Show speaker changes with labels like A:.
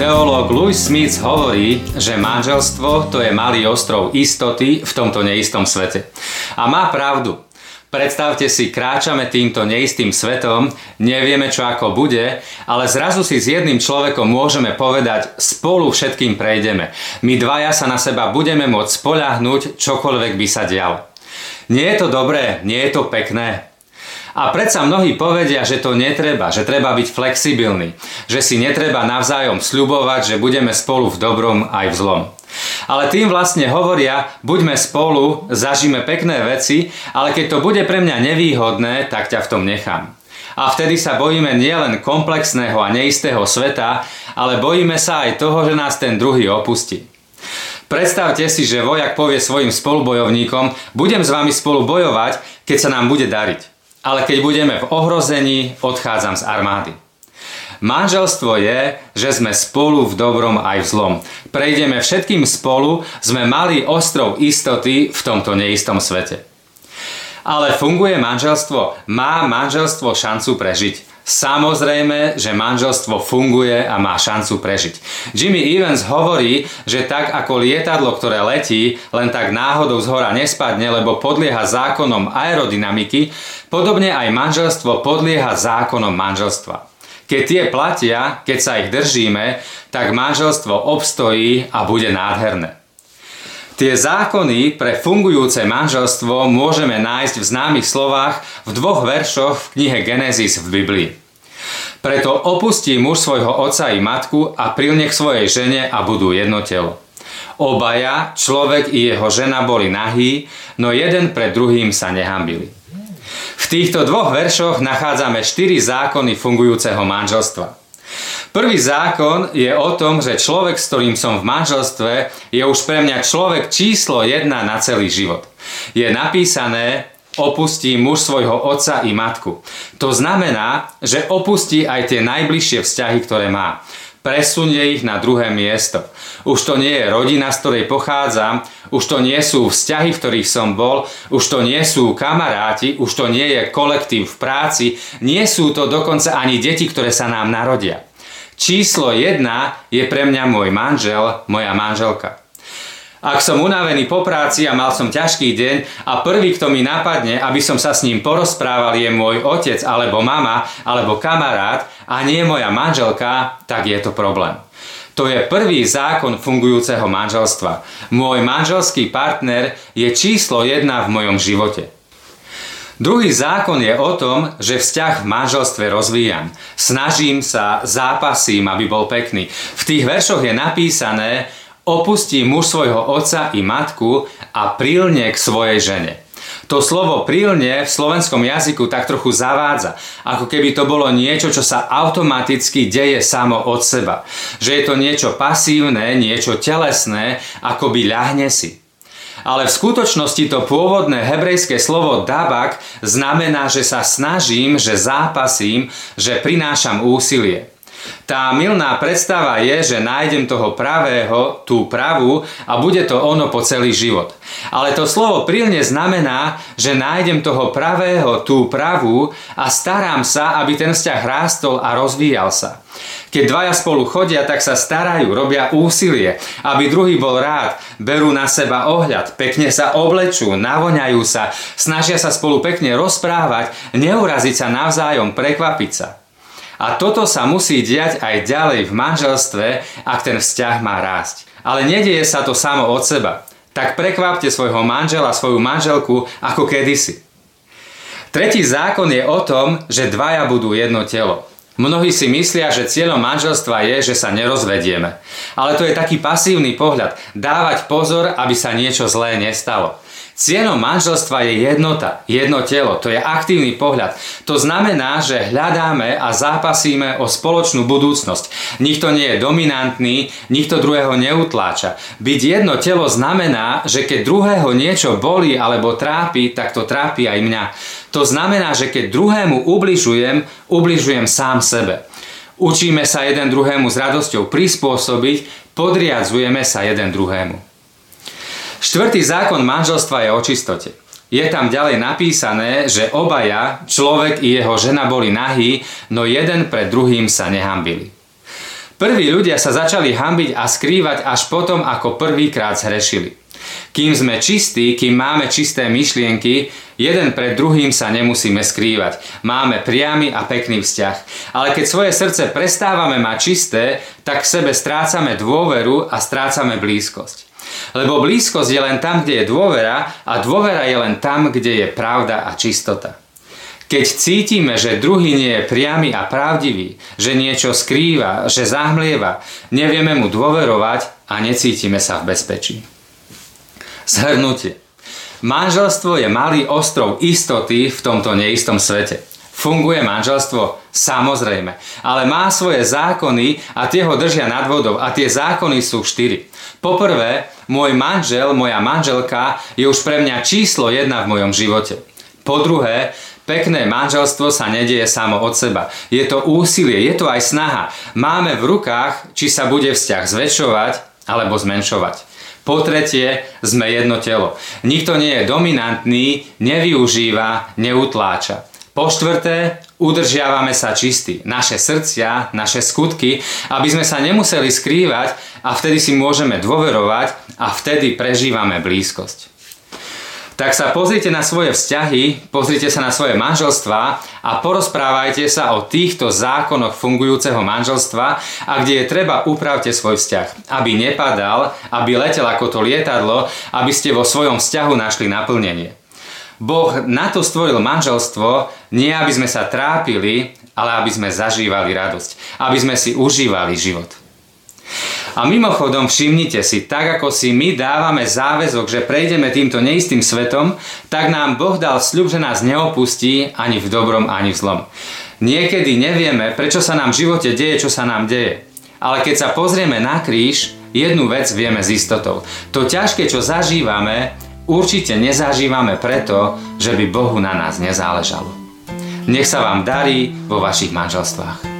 A: Teológ Louis Smith hovorí, že manželstvo to je malý ostrov istoty v tomto neistom svete. A má pravdu. Predstavte si, kráčame týmto neistým svetom, nevieme čo ako bude, ale zrazu si s jedným človekom môžeme povedať, spolu všetkým prejdeme. My dvaja sa na seba budeme môcť spoľahnúť, čokoľvek by sa dialo. Nie je to dobré, nie je to pekné, a predsa mnohí povedia, že to netreba, že treba byť flexibilný, že si netreba navzájom sľubovať, že budeme spolu v dobrom aj v zlom. Ale tým vlastne hovoria, buďme spolu, zažíme pekné veci, ale keď to bude pre mňa nevýhodné, tak ťa v tom nechám. A vtedy sa bojíme nielen komplexného a neistého sveta, ale bojíme sa aj toho, že nás ten druhý opustí. Predstavte si, že vojak povie svojim spolubojovníkom, budem s vami spolu bojovať, keď sa nám bude dariť ale keď budeme v ohrození, odchádzam z armády. Manželstvo je, že sme spolu v dobrom aj v zlom. Prejdeme všetkým spolu, sme mali ostrov istoty v tomto neistom svete. Ale funguje manželstvo? Má manželstvo šancu prežiť? Samozrejme, že manželstvo funguje a má šancu prežiť. Jimmy Evans hovorí, že tak ako lietadlo, ktoré letí, len tak náhodou z hora nespadne, lebo podlieha zákonom aerodynamiky, podobne aj manželstvo podlieha zákonom manželstva. Keď tie platia, keď sa ich držíme, tak manželstvo obstojí a bude nádherné. Tie zákony pre fungujúce manželstvo môžeme nájsť v známych slovách v dvoch veršoch v knihe Genesis v Biblii. Preto opustí muž svojho otca i matku a prilne k svojej žene a budú jedno telo. Obaja, človek i jeho žena boli nahí, no jeden pred druhým sa nehambili. V týchto dvoch veršoch nachádzame štyri zákony fungujúceho manželstva. Prvý zákon je o tom, že človek, s ktorým som v manželstve, je už pre mňa človek číslo jedna na celý život. Je napísané, opustí muž svojho otca i matku. To znamená, že opustí aj tie najbližšie vzťahy, ktoré má. Presunie ich na druhé miesto. Už to nie je rodina, z ktorej pochádzam, už to nie sú vzťahy, v ktorých som bol, už to nie sú kamaráti, už to nie je kolektív v práci, nie sú to dokonca ani deti, ktoré sa nám narodia. Číslo jedna je pre mňa môj manžel, moja manželka. Ak som unavený po práci a mal som ťažký deň a prvý, kto mi napadne, aby som sa s ním porozprával, je môj otec alebo mama alebo kamarát a nie moja manželka, tak je to problém. To je prvý zákon fungujúceho manželstva. Môj manželský partner je číslo jedna v mojom živote. Druhý zákon je o tom, že vzťah v manželstve rozvíjam. Snažím sa, zápasím, aby bol pekný. V tých veršoch je napísané, opustí muž svojho otca i matku a prilne k svojej žene. To slovo prílne v slovenskom jazyku tak trochu zavádza, ako keby to bolo niečo, čo sa automaticky deje samo od seba. Že je to niečo pasívne, niečo telesné, akoby ľahne si. Ale v skutočnosti to pôvodné hebrejské slovo dabak znamená, že sa snažím, že zápasím, že prinášam úsilie. Tá milná predstava je, že nájdem toho pravého, tú pravú a bude to ono po celý život. Ale to slovo prílne znamená, že nájdem toho pravého, tú pravú a starám sa, aby ten vzťah rástol a rozvíjal sa. Keď dvaja spolu chodia, tak sa starajú, robia úsilie, aby druhý bol rád, berú na seba ohľad, pekne sa oblečú, navoňajú sa, snažia sa spolu pekne rozprávať, neuraziť sa navzájom, prekvapiť sa. A toto sa musí diať aj ďalej v manželstve, ak ten vzťah má rásť. Ale nedieje sa to samo od seba. Tak prekvapte svojho manžela, svoju manželku ako kedysi. Tretí zákon je o tom, že dvaja budú jedno telo. Mnohí si myslia, že cieľom manželstva je, že sa nerozvedieme. Ale to je taký pasívny pohľad. Dávať pozor, aby sa niečo zlé nestalo. Cieľom manželstva je jednota, jedno telo, to je aktívny pohľad. To znamená, že hľadáme a zápasíme o spoločnú budúcnosť. Nikto nie je dominantný, nikto druhého neutláča. Byť jedno telo znamená, že keď druhého niečo bolí alebo trápi, tak to trápi aj mňa. To znamená, že keď druhému ubližujem, ubližujem sám sebe. Učíme sa jeden druhému s radosťou prispôsobiť, podriadzujeme sa jeden druhému. Štvrtý zákon manželstva je o čistote. Je tam ďalej napísané, že obaja, človek i jeho žena boli nahí, no jeden pred druhým sa nehambili. Prví ľudia sa začali hambiť a skrývať až potom, ako prvýkrát zhrešili. Kým sme čistí, kým máme čisté myšlienky, jeden pred druhým sa nemusíme skrývať. Máme priamy a pekný vzťah. Ale keď svoje srdce prestávame mať čisté, tak v sebe strácame dôveru a strácame blízkosť. Lebo blízkosť je len tam, kde je dôvera a dôvera je len tam, kde je pravda a čistota. Keď cítime, že druhý nie je priamy a pravdivý, že niečo skrýva, že zahmlieva, nevieme mu dôverovať a necítime sa v bezpečí. Zhrnutie. Manželstvo je malý ostrov istoty v tomto neistom svete. Funguje manželstvo? Samozrejme. Ale má svoje zákony a tie ho držia nad vodou. A tie zákony sú štyri. Poprvé, môj manžel, moja manželka je už pre mňa číslo jedna v mojom živote. Po druhé, pekné manželstvo sa nedieje samo od seba. Je to úsilie, je to aj snaha. Máme v rukách, či sa bude vzťah zväčšovať alebo zmenšovať. Po tretie, sme jedno telo. Nikto nie je dominantný, nevyužíva, neutláča. Po štvrté, udržiavame sa čistí. Naše srdcia, naše skutky, aby sme sa nemuseli skrývať a vtedy si môžeme dôverovať a vtedy prežívame blízkosť. Tak sa pozrite na svoje vzťahy, pozrite sa na svoje manželstva a porozprávajte sa o týchto zákonoch fungujúceho manželstva a kde je treba upravte svoj vzťah, aby nepadal, aby letel ako to lietadlo, aby ste vo svojom vzťahu našli naplnenie. Boh na to stvoril manželstvo, nie aby sme sa trápili, ale aby sme zažívali radosť, aby sme si užívali život. A mimochodom všimnite si, tak ako si my dávame záväzok, že prejdeme týmto neistým svetom, tak nám Boh dal sľub, že nás neopustí ani v dobrom, ani v zlom. Niekedy nevieme, prečo sa nám v živote deje, čo sa nám deje. Ale keď sa pozrieme na kríž, jednu vec vieme s istotou. To ťažké, čo zažívame, určite nezažívame preto, že by Bohu na nás nezáležalo. Nech sa vám darí vo vašich manželstvách.